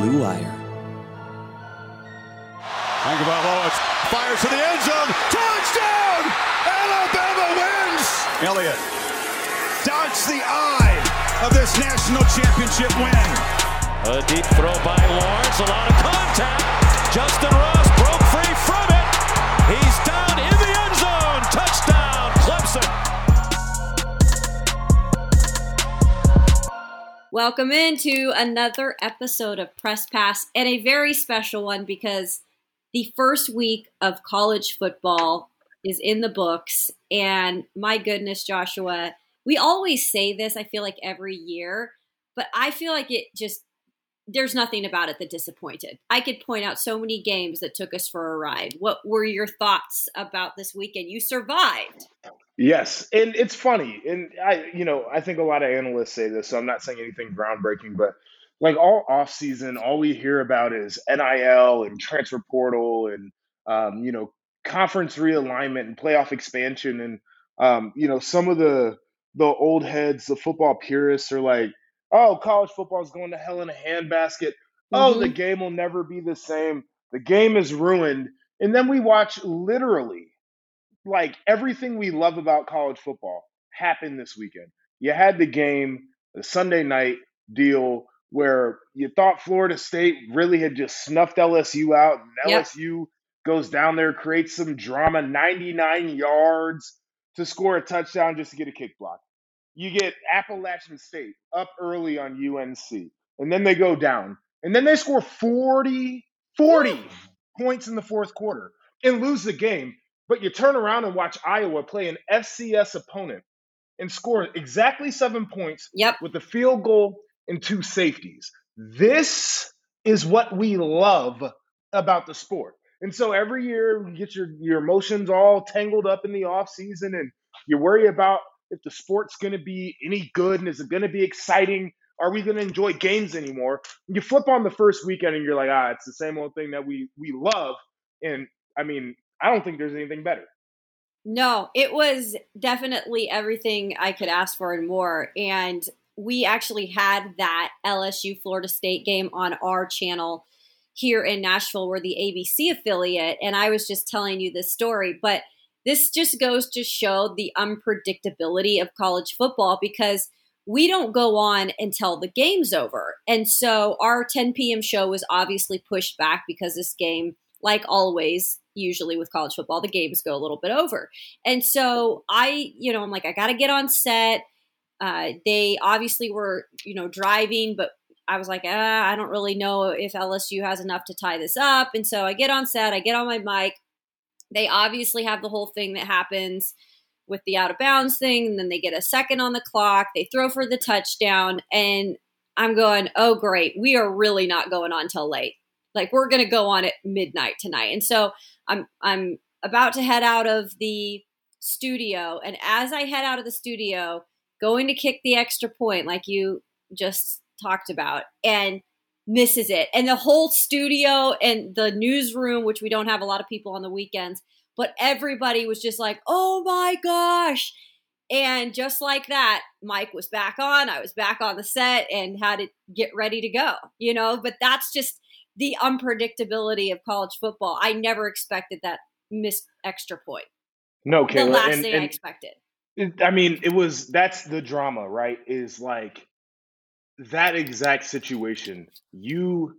Blue Wire. Tagovailoa fires to the end zone. Touchdown! Alabama wins! Elliott dodged the eye of this national championship win. A deep throw by Lawrence. A lot of contact. Justyn Ross broke free from it. He's down in the end zone. Touchdown, Clemson. Welcome into another episode of Press Pass and a very special one because the first week of college football is in the books. And my goodness, Joshua, we always say this, I feel like every year, but I feel like it just, there's nothing about it that disappointed. I could point out so many games that took us for a ride. What were your thoughts about this weekend? You survived. Yes, and it's funny, and I, you know, I think a lot of analysts say this, so I'm not saying anything groundbreaking, but like all off season, all we hear about is NIL and transfer portal and um, you know conference realignment and playoff expansion, and um, you know some of the the old heads, the football purists, are like, oh, college football is going to hell in a handbasket. Oh, the Mhm. game will never be the same. The game is ruined, and then we watch literally like everything we love about college football happened this weekend. You had the game, the Sunday night deal where you thought Florida State really had just snuffed LSU out, and Yep. LSU goes down there, creates some drama, 99 yards to score a touchdown just to get a kick block. You get Appalachian State up early on UNC, and then they go down, and then they score 40, 40 points in the fourth quarter and lose the game. But you turn around and watch Iowa play an FCS opponent and score exactly seven points Yep. with a field goal and two safeties. This is what we love about the sport. And so every year you get your, your emotions all tangled up in the off season and you worry about if the sport's going to be any good and is it going to be exciting? Are we going to enjoy games anymore? You flip on the first weekend and you're like, ah, it's the same old thing that we we love. And I mean, I don't think there's anything better. No, it was definitely everything I could ask for and more. And we actually had that LSU Florida State game on our channel here in Nashville. We're the ABC affiliate. And I was just telling you this story. But this just goes to show the unpredictability of college football because we don't go on until the game's over. And so our 10 p.m. show was obviously pushed back because this game, like always, usually with college football, the games go a little bit over. And so I, you know, I'm like, I got to get on set. Uh, they obviously were, you know, driving, but I was like, ah, I don't really know if LSU has enough to tie this up. And so I get on set, I get on my mic. They obviously have the whole thing that happens with the out of bounds thing. And then they get a second on the clock. They throw for the touchdown. And I'm going, oh, great. We are really not going on till late. Like we're going to go on at midnight tonight. And so I'm, I'm about to head out of the studio. And as I head out of the studio, going to kick the extra point, like you just talked about, and misses it. And the whole studio and the newsroom, which we don't have a lot of people on the weekends, but everybody was just like, oh my gosh. And just like that, Mike was back on. I was back on the set and had to get ready to go, you know? But that's just the unpredictability of college football. I never expected that missed extra point. No, The last and- thing I expected. It- I mean, it was that's the drama, right? Is like that exact situation. You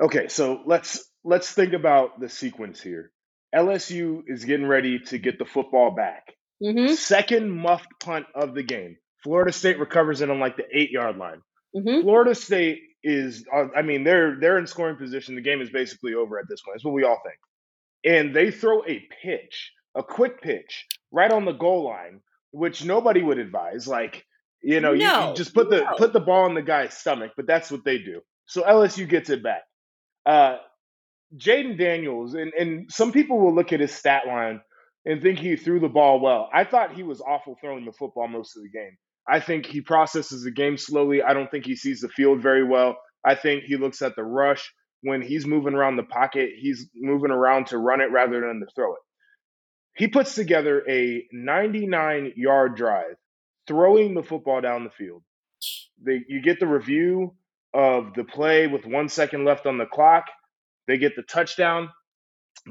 Okay, so let's let's think about the sequence here. LSU is getting ready to get the football back. Mm-hmm. Second muffed punt of the game. Florida State recovers it on like the 8-yard line. Mm-hmm. Florida State is uh, I mean, they're they're in scoring position. The game is basically over at this point. That's what we all think. And they throw a pitch, a quick pitch right on the goal line, which nobody would advise. Like, you know, you- you, just put the no. put the ball in the guy's stomach, but that's what they do. So LSU gets it back. Uh, Jayden Daniels, and, and some people will look at his stat line and think he threw the ball well. I thought he was awful throwing the football most of the game. I think he processes the game slowly. I don't think he sees the field very well. I think he looks at the rush when he's moving around the pocket, he's moving around to run it rather than to throw it. He puts together a 99 yard drive, throwing the football down the field. They, you get the review of the play with one second left on the clock. They get the touchdown.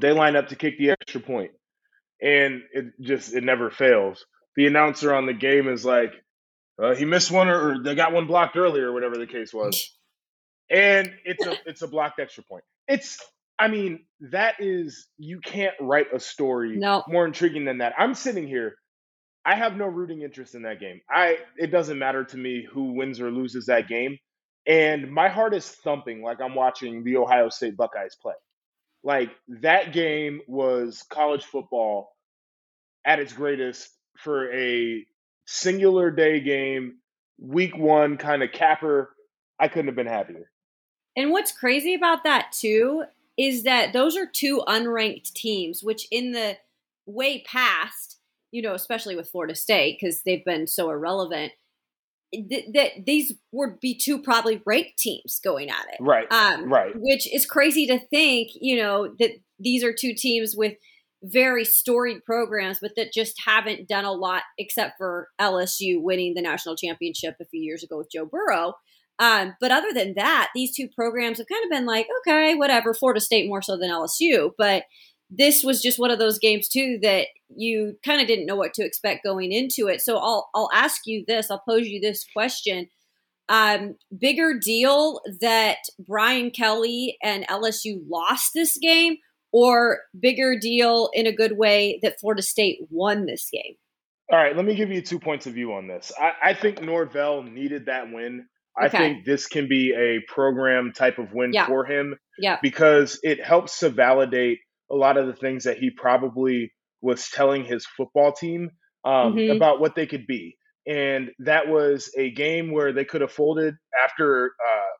They line up to kick the extra point. point, and it just it never fails. The announcer on the game is like, uh, "He missed one, or, or they got one blocked earlier, or whatever the case was." And it's a it's a blocked extra point. It's I mean that is you can't write a story no. more intriguing than that. I'm sitting here I have no rooting interest in that game. I it doesn't matter to me who wins or loses that game. And my heart is thumping like I'm watching the Ohio State Buckeyes play. Like that game was college football at its greatest for a singular day game, week one kind of capper. I couldn't have been happier. And what's crazy about that too is that those are two unranked teams, which in the way past you know, especially with Florida State because they've been so irrelevant. Th- that these would be two probably ranked teams going at it, right? Um, right. Which is crazy to think, you know, that these are two teams with very storied programs, but that just haven't done a lot except for LSU winning the national championship a few years ago with Joe Burrow. Um, but other than that, these two programs have kind of been like, okay, whatever. Florida State more so than LSU, but this was just one of those games too that you kind of didn't know what to expect going into it. So I'll I'll ask you this. I'll pose you this question. Um, bigger deal that Brian Kelly and LSU lost this game, or bigger deal in a good way that Florida State won this game? All right, let me give you two points of view on this. I, I think Norvell needed that win. Okay. I think this can be a program type of win yeah. for him. Yeah. Because it helps to validate a lot of the things that he probably was telling his football team um, mm-hmm. about what they could be. And that was a game where they could have folded after, uh,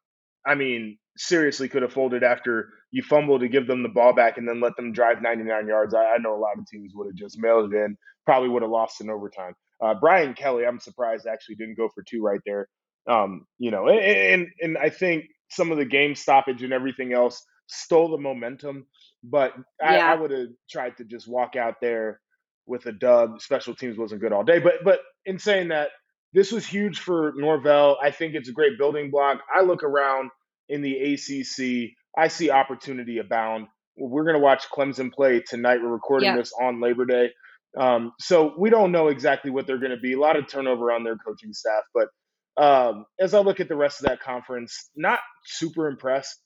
I mean, seriously could have folded after you fumble to give them the ball back and then let them drive 99 yards. I, I know a lot of teams would have just mailed it in, probably would have lost in overtime. Uh, Brian Kelly, I'm surprised actually didn't go for two right there. Um, you know, and, and and I think some of the game stoppage and everything else stole the momentum. But I, yeah. I would have tried to just walk out there with a dub. Special teams wasn't good all day. But but in saying that, this was huge for Norvell. I think it's a great building block. I look around in the ACC, I see opportunity abound. We're going to watch Clemson play tonight. We're recording yeah. this on Labor Day. Um, so we don't know exactly what they're going to be. A lot of turnover on their coaching staff. But um, as I look at the rest of that conference, not super impressed.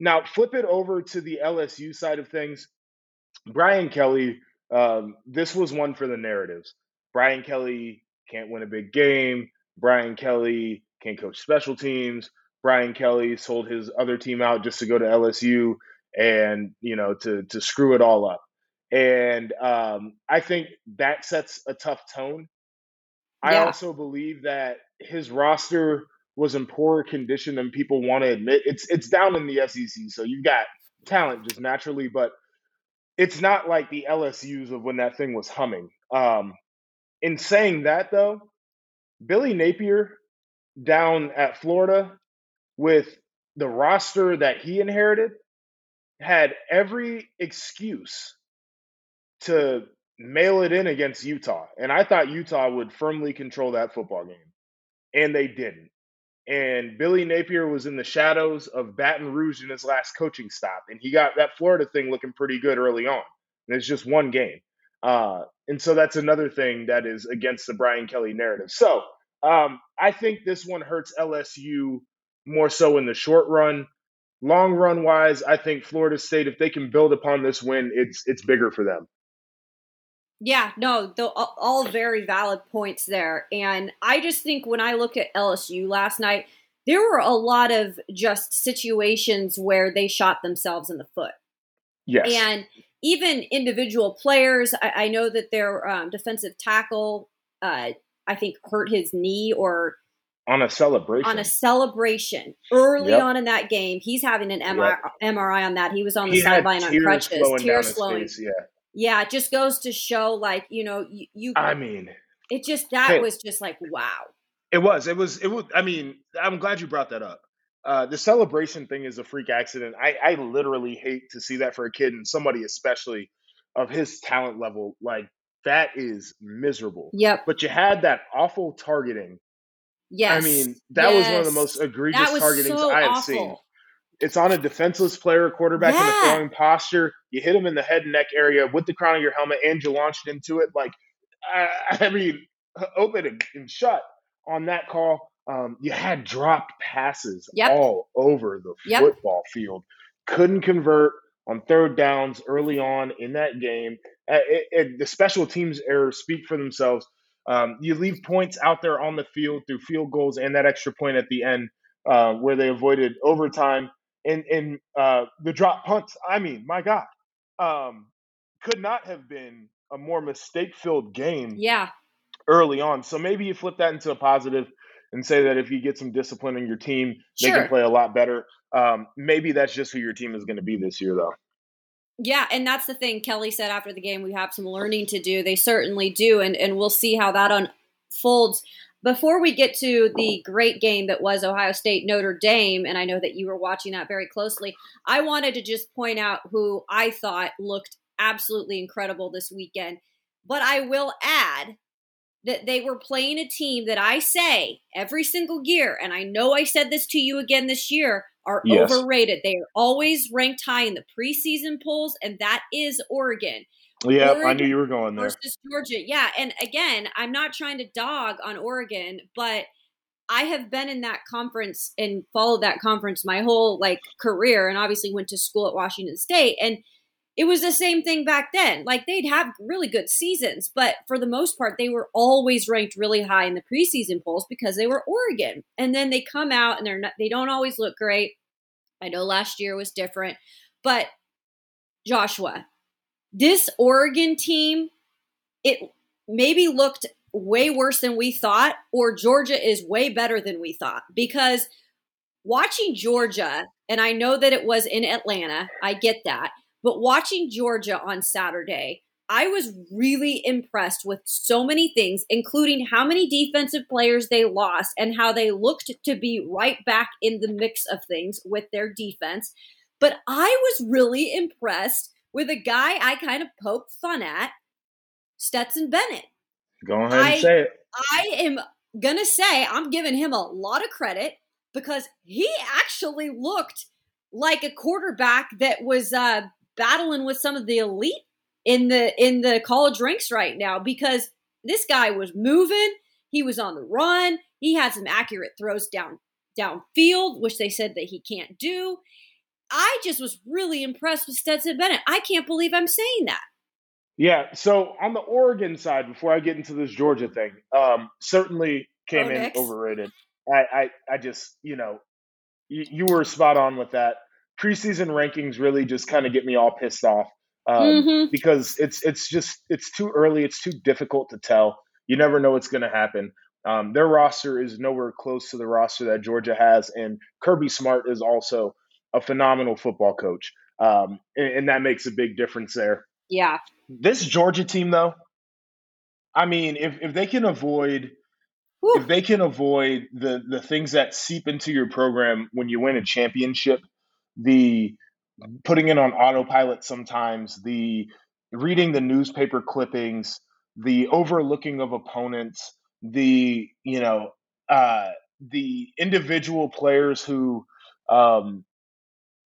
Now, flip it over to the LSU side of things. Brian Kelly, um, this was one for the narratives. Brian Kelly can't win a big game. Brian Kelly can't coach special teams. Brian Kelly sold his other team out just to go to LSU and you know to to screw it all up. And um, I think that sets a tough tone. Yeah. I also believe that his roster was in poorer condition than people want to admit. It's it's down in the SEC, so you've got talent just naturally, but it's not like the LSU's of when that thing was humming. Um, in saying that, though, Billy Napier down at Florida with the roster that he inherited had every excuse to mail it in against Utah. And I thought Utah would firmly control that football game. And they didn't and Billy Napier was in the shadows of Baton Rouge in his last coaching stop, and he got that Florida thing looking pretty good early on. And it's just one game, uh, and so that's another thing that is against the Brian Kelly narrative. So um, I think this one hurts LSU more so in the short run. Long run wise, I think Florida State, if they can build upon this win, it's it's bigger for them. Yeah, no, all very valid points there. And I just think when I look at LSU last night, there were a lot of just situations where they shot themselves in the foot. Yes. And even individual players, I, I know that their um, defensive tackle, uh, I think, hurt his knee or on a celebration. On a celebration early yep. on in that game, he's having an MRI, yep. MRI on that. He was on the sideline on crutches, tears flowing. Face, yeah yeah, it just goes to show, like you know, you. you I mean, it just that was just like wow. It was. It was. It was. I mean, I'm glad you brought that up. Uh, the celebration thing is a freak accident. I, I literally hate to see that for a kid and somebody especially of his talent level. Like that is miserable. Yep. But you had that awful targeting Yes. I mean, that yes. was one of the most egregious targetings so I have awful. seen. It's on a defenseless player, quarterback in Yeah. the throwing posture. You hit him in the head and neck area with the crown of your helmet, and you launched into it. Like, I, I mean, open and, and shut on that call. Um, you had dropped passes Yep. all over the Yep. football field. Couldn't convert on third downs early on in that game. It- it- the special teams errors speak for themselves. Um, you leave points out there on the field through field goals and that extra point at the end uh, where they avoided overtime and and uh, the drop punts. I mean, my God, um, could not have been a more mistake-filled game Yeah. early on. So maybe you flip that into a positive and say that if you get some discipline in your team, they can play a lot better. Um, maybe that's just who your team is going to be this year, though. Yeah, and that's the thing Kelly said after the game. We have some learning to do. They certainly do, and and we'll see how that unfolds. Before we get to the great game that was Ohio State Notre Dame, and I know that you were watching that very closely, I wanted to just point out who I thought looked absolutely incredible this weekend. But I will add that they were playing a team that I say every single year, and I know I said this to you again this year, are Yes. overrated. They are always ranked high in the preseason polls, and that is Oregon Yeah, I knew you were going there. versus Georgia. Yeah, and again, I'm not trying to dog on Oregon, but I have been in that conference and followed that conference my whole like career, and obviously went to school at Washington State, and it was the same thing back then. Like they'd have really good seasons, but for the most part, they were always ranked really high in the preseason polls because they were Oregon. And then they come out and they're not, they don't always look great. I know last year was different, but Joshua, this Oregon team, it maybe looked way worse than we thought, or Georgia is way better than we thought because watching Georgia, and I know that it was in Atlanta, I get that, but watching Georgia on Saturday, I was really impressed with so many things, including how many defensive players they lost and how they looked to be right back in the mix of things with their defense. But I was really impressed with a guy I kind of poked fun at, Stetson Bennett. Go ahead I- and say it. I am gonna say I'm giving him a lot of credit because he actually looked like a quarterback that was uh, battling with some of the elite in the in the college ranks right now because this guy was moving, he was on the run, he had some accurate throws down downfield, which they said that he can't do. I just was really impressed with Stetson Bennett. I can't believe I'm saying that. Yeah. So on the Oregon side, before I get into this Georgia thing, um, certainly came Go in overrated. I, I, I just, you know, you, you were spot on with that. Preseason rankings really just kind of get me all pissed off um, Mhm. because it's it's just it's too early. It's too difficult to tell. You never know what's going to happen. Um, their roster is nowhere close to the roster that Georgia has, and Kirby Smart is also a phenomenal football coach, um, and, and that makes a big difference there Yeah. this Georgia team, though, I mean, if, if they can avoid Whew. if they can avoid the the things that seep into your program when you win a championship, the putting it on autopilot sometimes, the reading the newspaper clippings, the overlooking of opponents, the you know uh, the individual players who um,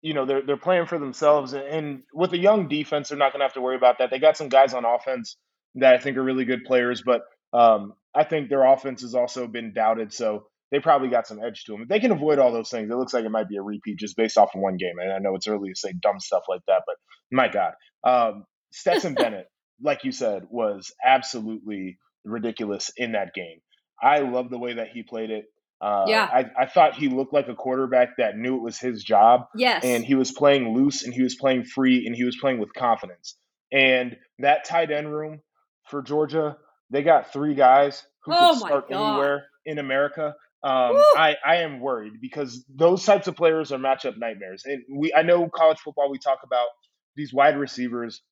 you know they're they're playing for themselves and, and with a young defense they're not going to have to worry about that. They got some guys on offense that i think are really good players but um, i think their offense has also been doubted so they probably got some edge to them if they can avoid all those things it looks like it might be a repeat just based off of one game and i know it's early to say dumb stuff like that but my god um, stetson bennett like you said was absolutely ridiculous in that game i love the way that he played it uh, Yeah. I, I thought he looked like a quarterback that knew it was his job Yes. and he was playing loose and he was playing free and he was playing with confidence. And that tight end room for Georgia, they got three guys who Oh could start God. anywhere in America. Um, I, I am worried because those types of players are matchup nightmares. And we I know college football we talk about these wide receivers,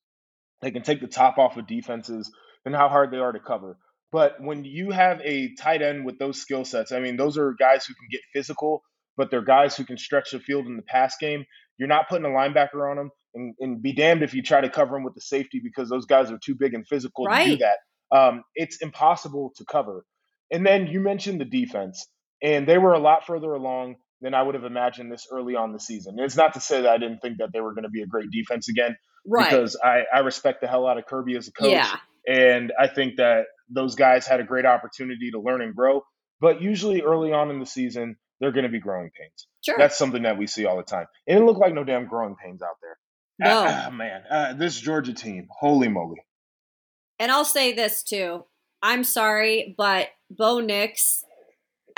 they can take the top off of defenses and how hard they are to cover. But when you have a tight end with those skill sets, I mean, those are guys who can get physical, but they're guys who can stretch the field in the pass game. You're not putting a linebacker on them, and, and be damned if you try to cover them with the safety because those guys are too big and physical to do that. Um, it's impossible to cover. And then you mentioned the defense. And they were a lot further along than I would have imagined this early on the season. And it's not to say that I didn't think that they were going to be a great defense again, right? Because I, I respect the hell out of Kirby as a coach, yeah. and I think that those guys had a great opportunity to learn and grow. But usually early on in the season, they're going to be growing pains. Sure. That's something that we see all the time. And it looked like no damn growing pains out there. No. Ah, man, uh, this Georgia team, holy moly. And I'll say this too. I'm sorry, but Bo Nix,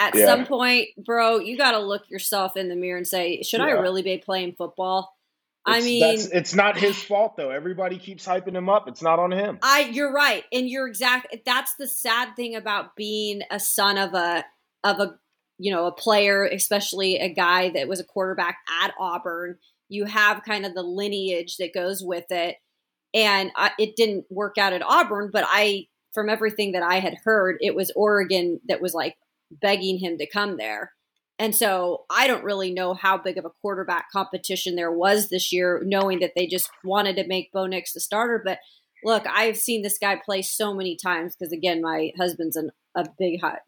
at Yeah. some point, bro, you got to look yourself in the mirror and say, should I really be playing football? I mean, it's not his fault though. Everybody keeps hyping him up. It's not on him. I you're right, and you're exact. That's the sad thing about being a son of a of a you know a player, especially a guy that was a quarterback at Auburn. You have kind of the lineage that goes with it, and I, it didn't work out at Auburn. But I, from everything that I had heard, it was Oregon that was like begging him to come there. And so I don't really know how big of a quarterback competition there was this year, knowing that they just wanted to make Bo Nix the starter. But look, I've seen this guy play so many times because again, my husband's an, a big, hot,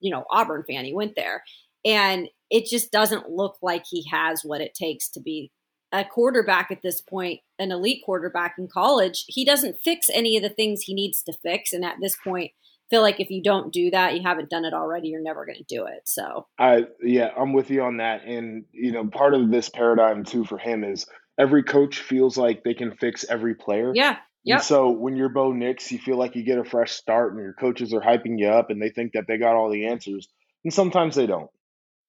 you know, Auburn fan. He went there, and it just doesn't look like he has what it takes to be a quarterback at this point, an elite quarterback in college. He doesn't fix any of the things he needs to fix, and at this point, feel like if you don't do that, you haven't done it already. You're never going to do it. So I yeah, I'm with you on that. And you know, part of this paradigm too for him is every coach feels like they can fix every player. yeah, And so when you're Bo Nix, you feel like you get a fresh start and your coaches are hyping you up and they think that they got all the answers. And sometimes they don't.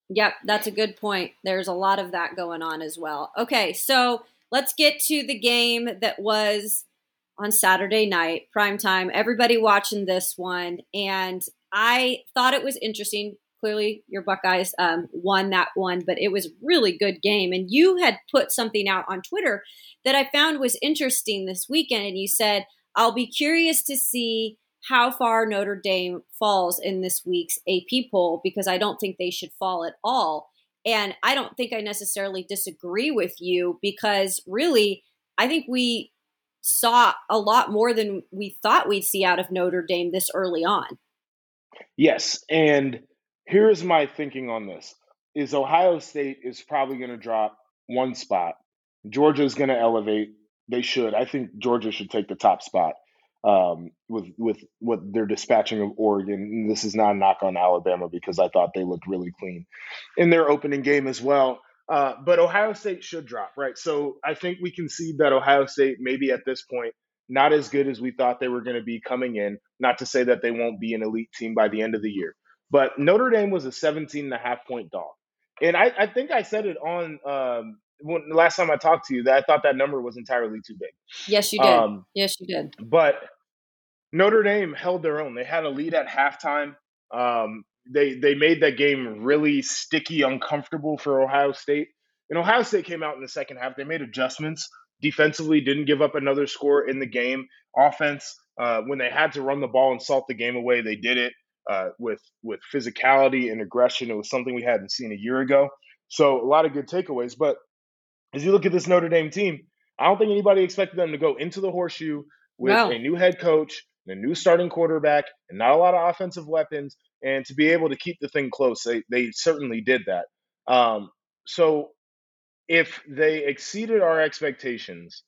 Yep, that's a good point. There's a lot of that going on as well. Okay, so let's get to the game that was on Saturday night, prime time. Everybody watching this one, and I thought it was interesting. Clearly, your Buckeyes um, won that one, but it was really good game. And you had put something out on Twitter that I found was interesting this weekend, and you said, "I'll be curious to see." how far Notre Dame falls in this week's AP poll because I don't think they should fall at all. And I don't think I necessarily disagree with you because really, I think we saw a lot more than we thought we'd see out of Notre Dame this early on. Yes, and here's my thinking on this: is Ohio State is probably going to drop one spot. Georgia is going to elevate. They should. I think Georgia should take the top spot um, with with what they're dispatching of Oregon. This is not a knock on Alabama because I thought they looked really clean in their opening game as well. Uh, but Ohio State should drop, right? So I think we can see that Ohio State maybe at this point not as good as we thought they were going to be coming in. Not to say that they won't be an elite team by the end of the year, but Notre Dame was a 17 and a half point dog. And I, I think I said it on um, when, last time I talked to you that I thought that number was entirely too big. Yes, you did. Um, yes, you did. but Notre Dame held their own. They had a lead at halftime. Um, they they made that game really sticky, uncomfortable for Ohio State. And Ohio State came out in the second half. They made adjustments defensively, didn't give up another score in the game. Offense, uh, when they had to run the ball and salt the game away, they did it uh, with with physicality and aggression. It was something we hadn't seen a year ago. So a lot of good takeaways. But as you look at this Notre Dame team, I don't think anybody expected them to go into the horseshoe with No. a new head coach, a new starting quarterback, and not a lot of offensive weapons, and to be able to keep the thing close. They they certainly did that. Um, so if they exceeded our expectations,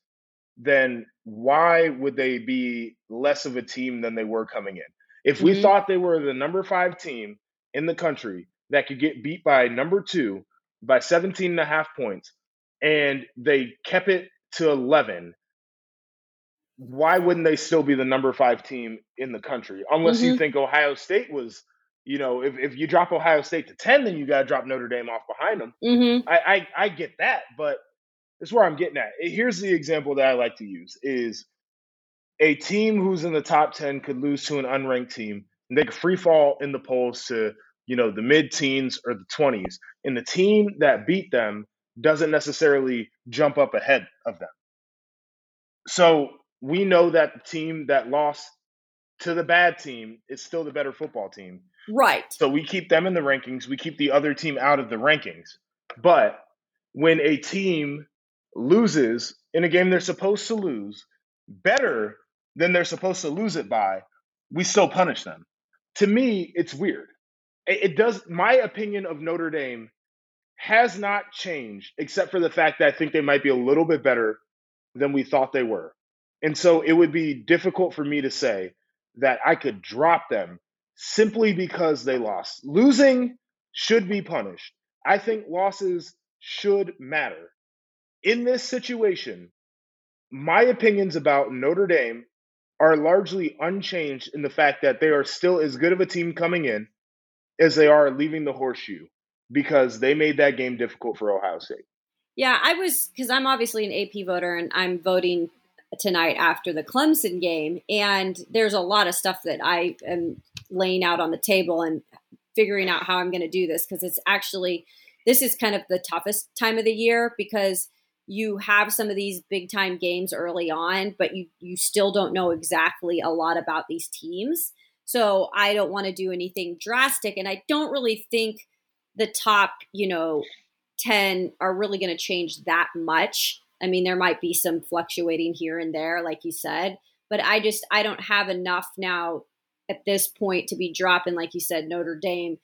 then why would they be less of a team than they were coming in? If we Mhm. thought they were the number five team in the country that could get beat by number two by 17 and a half points, and they kept it to 11, why wouldn't they still be the number five team in the country? Unless you Mhm. think Ohio State was, you know, if, if you drop Ohio State to 10, then you got to drop Notre Dame off behind them. Mm-hmm. I, I I get that, but that's where I'm getting at. Here's the example that I like to use: is a team who's in the top ten could lose to an unranked team, and they could free fall in the polls to you know the mid teens or the twenties, and the team that beat them doesn't necessarily jump up ahead of them. So we know that the team that lost to the bad team is still the better football team. Right. So we keep them in the rankings. We keep the other team out of the rankings. But when a team loses in a game they're supposed to lose better than they're supposed to lose it by, we still punish them. To me, it's weird. it does. My opinion of Notre Dame has not changed, except for the fact that I think they might be a little bit better than we thought they were. And so it would be difficult for me to say that I could drop them simply because they lost. Losing should be punished. I think losses should matter. In this situation, my opinions about Notre Dame are largely unchanged in the fact that they are still as good of a team coming in as they are leaving the horseshoe because they made that game difficult for Ohio State. Yeah, I was because I'm obviously an AP voter and I'm voting tonight after the Clemson game. And there's a lot of stuff that I am laying out on the table and figuring out how I'm going to do this because it's actually, this is kind of the toughest time of the year because you have some of these big time games early on, but you, you still don't know exactly a lot about these teams. So I don't want to do anything drastic. And I don't really think the top, you know, 10 are really going to change that much. I mean, there might be some fluctuating here and there, like you said, but I just I don't have enough now at this point to be dropping, like you said, Notre Dame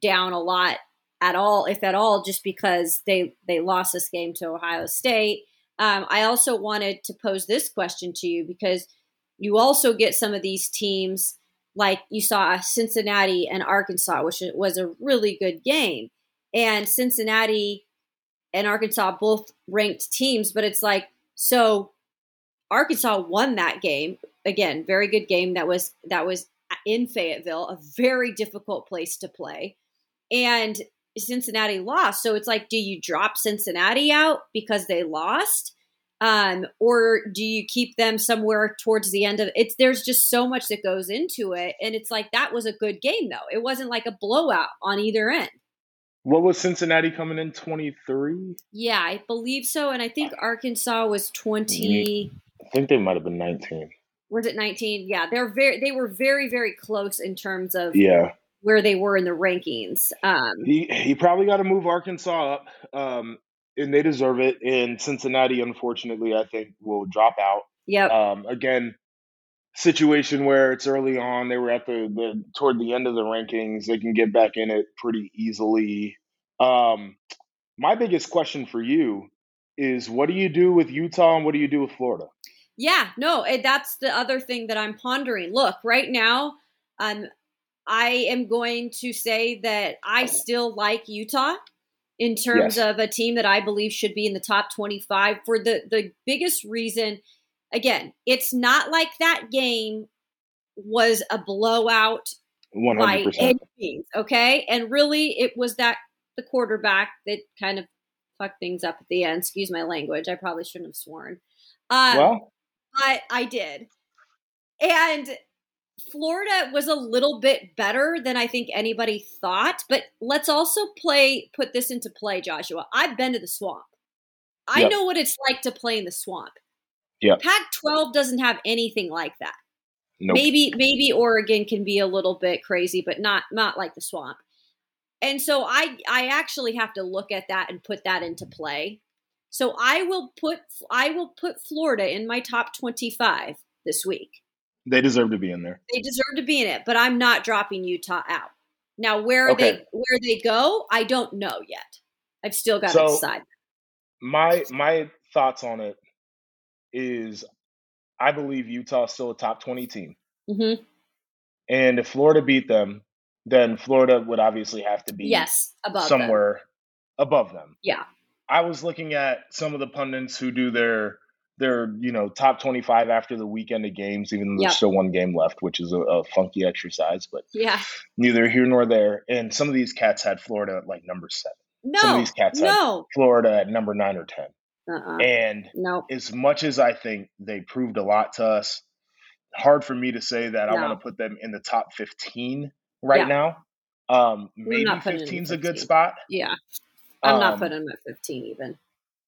down a lot at all, if at all, just because they they lost this game to Ohio State. Um, I also wanted to pose this question to you because you also get some of these teams like you saw Cincinnati and Arkansas, which was a really good game, and Cincinnati and Arkansas both ranked teams, but it's like so Arkansas won that game. Again, very good game that was that was in Fayetteville, a very difficult place to play. And Cincinnati lost. So it's like do you drop Cincinnati out because they lost? Um, or do you keep them somewhere towards the end of it's there's just so much that goes into it and it's like that was a good game though it wasn't like a blowout on either end what was Cincinnati coming in 23? Yeah, I believe so. And I think Arkansas was 20. I think they might have been 19. Was it 19? Yeah, they're very they were very very close in terms of yeah where they were in the rankings. Um, he he probably got to move Arkansas up, um, and they deserve it. And Cincinnati, unfortunately, I think will drop out. Yep. Um, again, situation where it's early on. They were at the, the toward the end of the rankings. They can get back in it pretty easily. Um, my biggest question for you is what do you do with Utah and what do you do with Florida? Yeah, no, that's the other thing that I'm pondering. Look, right now, um, I am going to say that I still like Utah in terms yes. of a team that I believe should be in the top 25 for the the biggest reason again, it's not like that game was a blowout 100%. by any means, okay? And really, it was that the quarterback that kind of fucked things up at the end. Excuse my language. I probably shouldn't have sworn. Um, well, but I did. And Florida was a little bit better than I think anybody thought. But let's also play put this into play, Joshua. I've been to the swamp. I yep. know what it's like to play in the swamp. Yeah. Pac-12 doesn't have anything like that. Nope. Maybe maybe Oregon can be a little bit crazy, but not not like the swamp. And so I I actually have to look at that and put that into play. So I will put I will put Florida in my top 25 this week. They deserve to be in there. They deserve to be in it, but I'm not dropping Utah out. Now where okay. they where they go, I don't know yet. I've still got so, to decide. My my thoughts on it is I believe Utah is still a top 20 team. Mm-hmm. And if Florida beat them, then Florida would obviously have to be yes above somewhere them. above them. Yeah. I was looking at some of the pundits who do their their you know top 25 after the weekend of games even though yep. there's still one game left which is a, a, funky exercise but yeah neither here nor there and some of these cats had florida at like number seven no some of these cats no. had florida at number nine or ten uh-uh. And nope. as much as I think they proved a lot to us, hard for me to say that no. I want to put them in the top 15 right yeah. now. Um, maybe 15 is a good spot. Yeah. I'm um, not putting them at 15 even.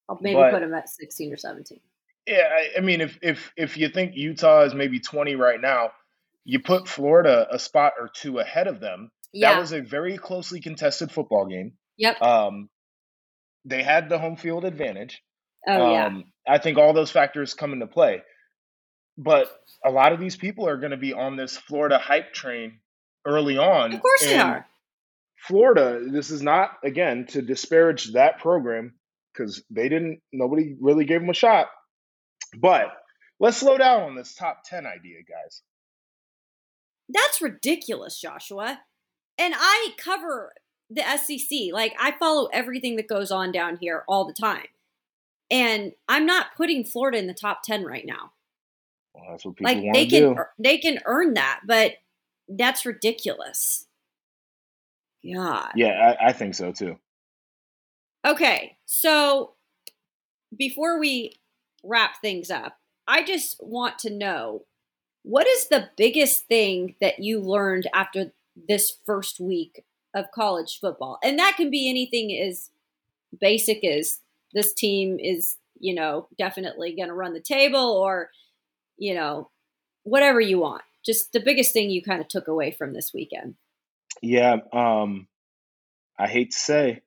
I'll maybe but, put them at 16 or 17. Yeah, I, I mean, if if if you think Utah is maybe 20 right now, you put Florida a spot or two ahead of them. Yeah. That was a very closely contested football game. Yep. Um, they had the home field advantage. Oh, yeah. Um, I think all those factors come into play. But a lot of these people are going to be on this Florida hype train early on. Of course they are. Florida, this is not again to disparage that program because they didn't. Nobody really gave them a shot. But let's slow down on this top ten idea, guys. That's ridiculous, Joshua. And I cover the SEC. Like I follow everything that goes on down here all the time. And I'm not putting Florida in the top 10 right now. Well, that's what people like want they to can do. they can earn that, but that's ridiculous. God. Yeah, I, I think so too. Okay, so before we wrap things up, I just want to know what is the biggest thing that you learned after this first week of college football? And that can be anything as basic as this team is, you know, definitely going to run the table or, you know, whatever you want. Just the biggest thing you kind of took away from this weekend. Yeah, um, I hate to say,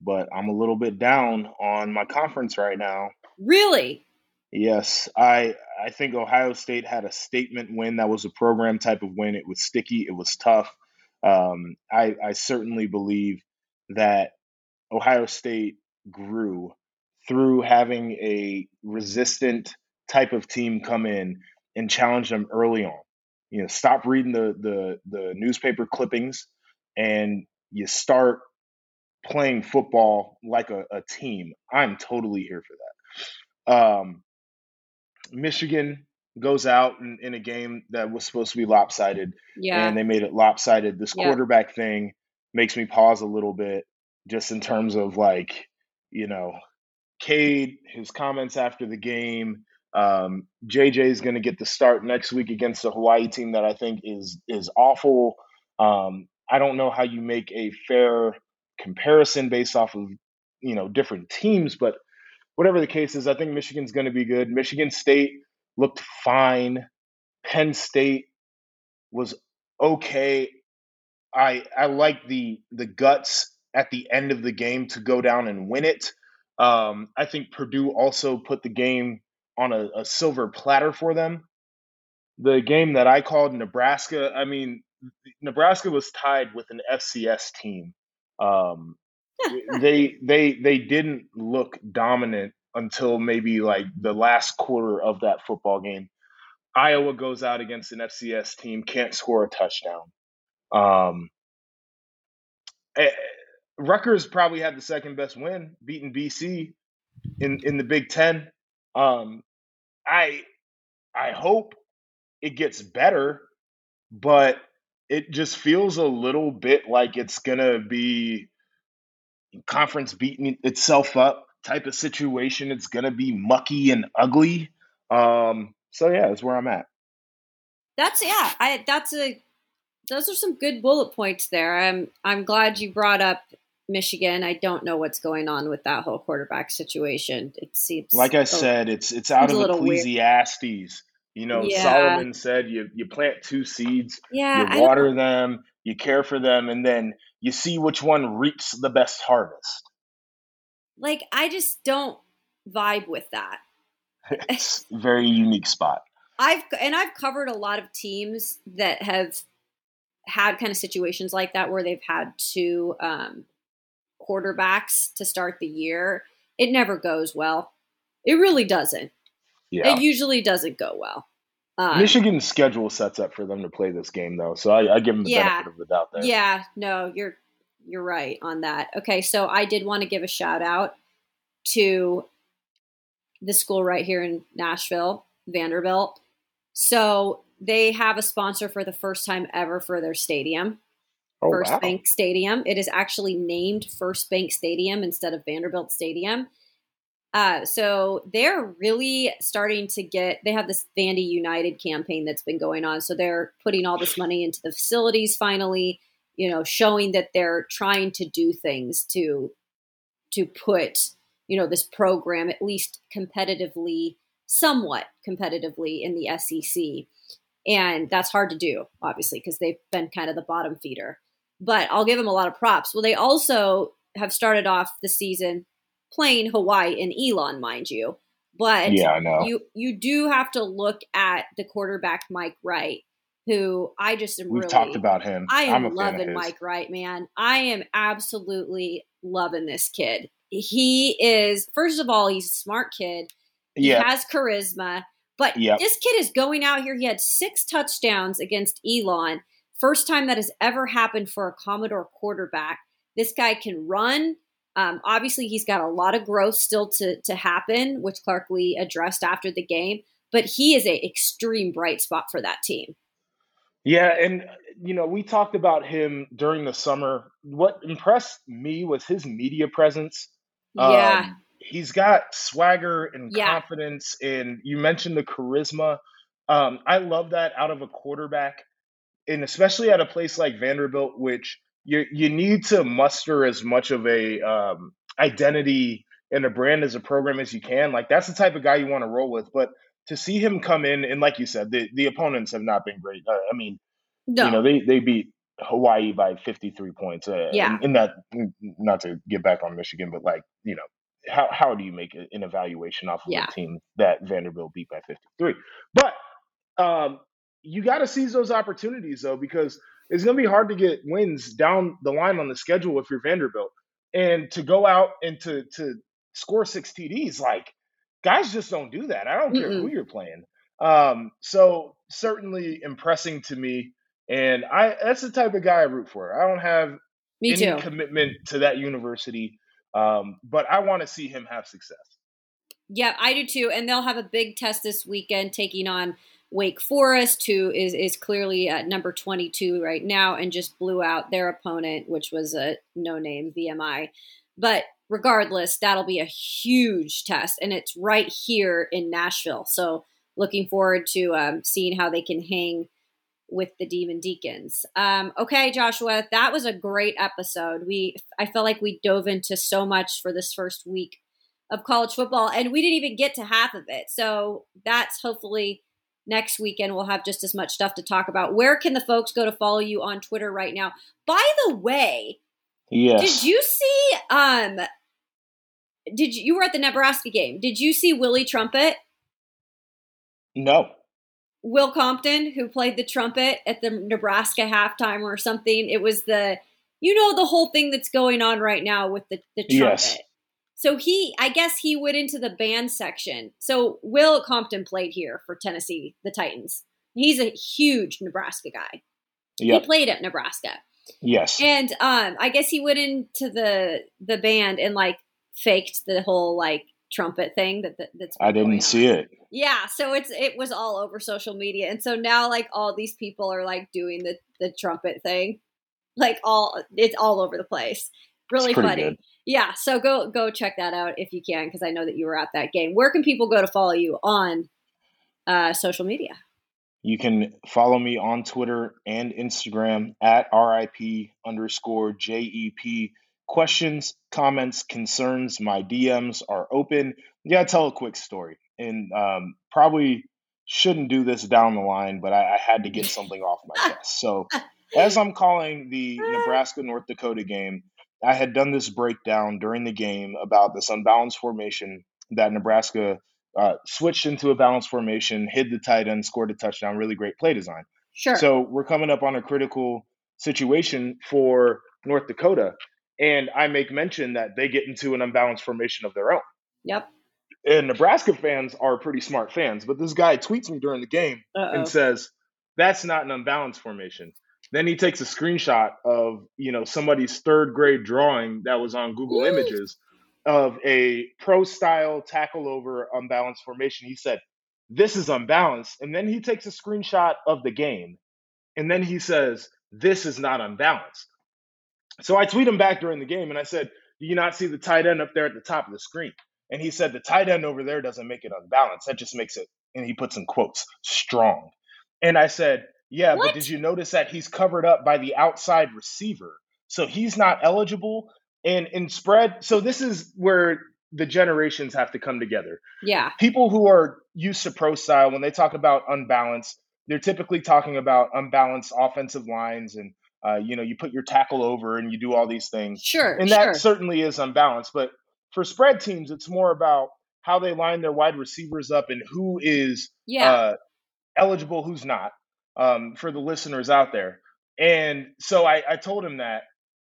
but I'm a little bit down on my conference right now. Really? Yes, I I think Ohio State had a statement win. That was a program type of win. It was sticky. It was tough. Um, I I certainly believe that Ohio State grew through having a resistant type of team come in and challenge them early on. You know, stop reading the the the newspaper clippings and you start playing football like a, a team. I'm totally here for that. Um, Michigan goes out in, in, a game that was supposed to be lopsided, yeah. and they made it lopsided. This Yeah. quarterback thing makes me pause a little bit, just in terms of like, you know, Cade, his comments after the game. Um, JJ is going to get the start next week against the Hawaii team that I think is is awful. Um, I don't know how you make a fair comparison based off of you know different teams, but whatever the case is, I think Michigan's going to be good. Michigan State looked fine. Penn State was okay. I I like the the guts at the end of the game to go down and win it. Um, I think Purdue also put the game on a, a silver platter for them. The game that I called Nebraska, I mean, Nebraska was tied with an FCS team. Um, they they they didn't look dominant until maybe like the last quarter of that football game. Iowa goes out against an FCS team, can't score a touchdown. Um, Rutgers probably had the second best win, beating BC in in the Big Ten. Um, I I hope it gets better, but it just feels a little bit like it's gonna be conference beating itself up type of situation. It's gonna be mucky and ugly. Um, so yeah, that's where I'm at. That's yeah. I that's a those are some good bullet points there. I'm I'm glad you brought up Michigan. I don't know what's going on with that whole quarterback situation. It seems Like I a- said, it's it's out of little weird. Ecclesiastes. You know, Yeah. Solomon said you you plant two seeds, yeah, you water them, you care for them, and then you see which one reaps the best harvest. like I just don't vibe with that. It's a very unique spot. I've and I've covered a lot of teams that have had kind of situations like that where they've had to um, quarterbacks to start the year. It never goes well. It really doesn't. Yeah. It usually doesn't go well. Um, Michigan's schedule sets up for them to play this game though, so I, I give them the Yeah. benefit of the doubt there. Yeah, no, you're you're right on that. Okay, so I did want to give a shout out to the school right here in Nashville, Vanderbilt. So they have a sponsor for the first time ever for their stadium, Oh, First wow. Bank Stadium. It is actually named First Bank Stadium instead of Vanderbilt Stadium. Uh, so they're really starting to get. They have this Vandy United campaign that's been going on. So they're putting all this money into the facilities. Finally, you know, showing that they're trying to do things to to put you know this program at least competitively, somewhat competitively in the SEC. And that's hard to do, obviously, because they've been kind of the bottom feeder. But I'll give them a lot of props. Well, they also have started off the season playing Hawaii in Elon, mind you. But Yeah, I know. you you do have to look at the quarterback Mike Wright who I just am We've really talked about him. I am I'm a fan of loving. Mike Wright, man. I am absolutely loving this kid. He is first of all, he's a smart kid. He Yeah, has charisma. But Yep. this kid is going out here. He had six touchdowns against Elon. First time that has ever happened for a Commodore quarterback. This guy can run. Um, obviously, he's got a lot of growth still to to happen, which Clark Lea addressed after the game. But he is a extreme bright spot for that team. Yeah, and you know, we talked about him during the summer. What impressed me was his media presence. Yeah, Um, he's got swagger and Yeah. confidence, and you mentioned the charisma. Um, I love that out of a quarterback, and especially at a place like Vanderbilt, which you you need to muster as much of a um, identity and a brand as a program as you can. Like that's the type of guy you want to roll with. But to see him come in, and like you said, the the opponents have not been great. Uh, I mean, no, you know, they they beat Hawaii by 53 points. Uh, Yeah. and, and that not to get back on Michigan, but like you know, how how do you make an evaluation off of Yeah. a team that Vanderbilt beat by 53? But um, you got to seize those opportunities though, because it's going to be hard to get wins down the line on the schedule if you're Vanderbilt, and to go out and to to score six TDs, like guys just don't do that. I don't care who you're playing. Um, so certainly impressing to me. And I that's the type of guy I root for. I don't have me any too. commitment to that university. Um, but I want to see him have success. Yeah, I do too. And they'll have a big test this weekend taking on Wake Forest, who is, is clearly at number 22 right now and just blew out their opponent, which was a no name VMI. But regardless, that'll be a huge test. And it's right here in Nashville. So looking forward to um, seeing how they can hang with the Demon Deacons. Um, okay, Joshua, that was a great episode. We I felt like we dove into so much for this first week of college football, and we didn't even get to half of it. So that's hopefully next weekend we'll have just as much stuff to talk about. Where can the folks go to follow you on Twitter right now? By the way, Yes. did you see um did you, you were at the Nebraska game. Did you see Willie Trumpet? No. Will Compton, who played the trumpet at the Nebraska halftime or something. It was the, you know, the whole thing that's going on right now with the, the trumpet. Yes. So he, I guess he went into the band section. So Will Compton played here for Tennessee, the Titans. He's a huge Nebraska guy. Yep. He played at Nebraska. Yes. And um, I guess he went into the the band and like faked the whole like trumpet thing that, that that's I didn't see it. Yeah, so it's it was all over social media, and so now like all these people are like doing the the trumpet thing, like all it's all over the place. Really funny. good. Yeah, so go go check that out if you can, because I know that you were at that game. Where can people go to follow you on uh, social media? You can follow me on Twitter and Instagram at RIP underscore JEP. Questions, comments, concerns, my DMs are open. Yeah, tell a quick story. And um, probably shouldn't do this down the line, but I, I had to get something off my chest. So as I'm calling the Nebraska North Dakota game, I had done this breakdown during the game about this unbalanced formation that Nebraska uh, switched into a balanced formation, hid the tight end, scored a touchdown. Really great play design. Sure. So we're coming up on a critical situation for North Dakota. And I make mention that they get into an unbalanced formation of their own. yep. And Nebraska fans are pretty smart fans, but this guy tweets me during the game Uh-oh. and says, That's not an unbalanced formation. Then he takes a screenshot of, you know, somebody's third grade drawing that was on Google Woo. Images of a pro style tackle over unbalanced formation. He said, This is unbalanced. And then he takes a screenshot of the game. And then he says, This is not unbalanced. So I tweet him back during the game and I said, Do you not see the tight end up there at the top of the screen? And he said, The tight end over there doesn't make it unbalanced. That just makes it, and he puts in quotes, strong. And I said, Yeah, What? but did you notice that he's covered up by the outside receiver? So he's not eligible. And in spread, so this is where the generations have to come together Yeah. people who are used to pro style when they talk about unbalanced they're typically talking about unbalanced offensive lines and uh, you know you put your tackle over and you do all these things Sure. and sure. that certainly is unbalanced but for spread teams it's more about how they line their wide receivers up and who is yeah. uh, eligible who's not um, for the listeners out there. And so I, I told him that,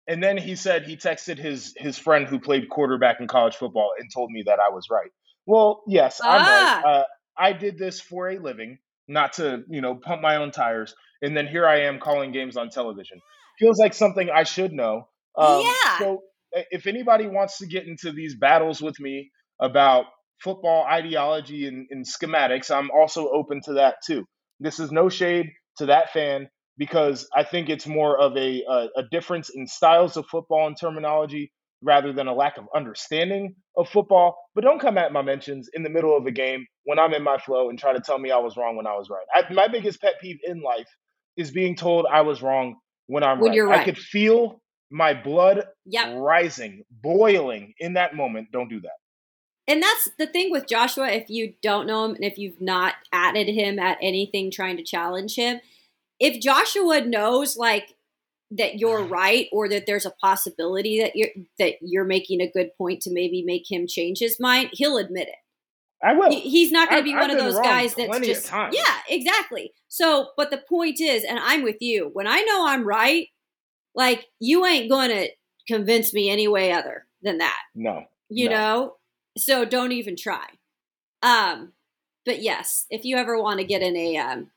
and then he said he texted his his friend who played quarterback in college football and told me that I was right. Well, yes, I'm Ah. right. Uh, I did this for a living, not to you know pump my own tires. And then here I am calling games on television. Feels like something I should know. Um, Yeah. So uh, if anybody wants to get into these battles with me about football ideology and, and schematics, I'm also open to that too. This is no shade to that fan because I think it's more of a, a, a difference in styles of football and terminology rather than a lack of understanding of football. But don't come at my mentions in the middle of a game when I'm in my flow and try to tell me I was wrong when I was right. I, my biggest pet peeve in life is being told I was wrong when I'm When right. you're I could feel my blood Yep. rising, boiling in that moment. Don't do that. And that's the thing with Joshua. If you don't know him and if you've not added him at anything trying to challenge him, if Joshua knows like that you're right or that there's a possibility that you're that you're making a good point to maybe make him change his mind, he'll admit it. I will. He- he's not going to be I've one of those guys that's just yeah, exactly. So, but the point is, and I'm with you. When I know I'm right, like you ain't going to convince me any way other than that no. you No. know so don't even try um but yes if you ever want to get in a um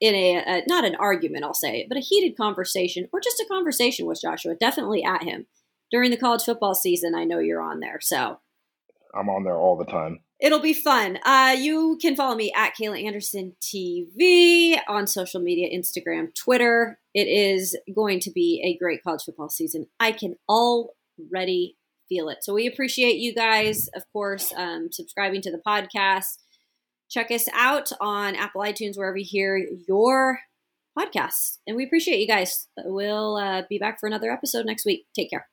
in a, a not an argument i'll say but a heated conversation or just a conversation with joshua definitely at him during the college football season i know you're on there so I'm on there all the time. It'll be fun. Uh, you can follow me at Kayla Anderson TV on social media, Instagram, Twitter. It is going to be a great college football season. I can already feel it. So we appreciate you guys, of course, um, subscribing to the podcast. Check us out on Apple iTunes, wherever you hear your podcasts. And we appreciate you guys. We'll uh, be back for another episode next week. Take care.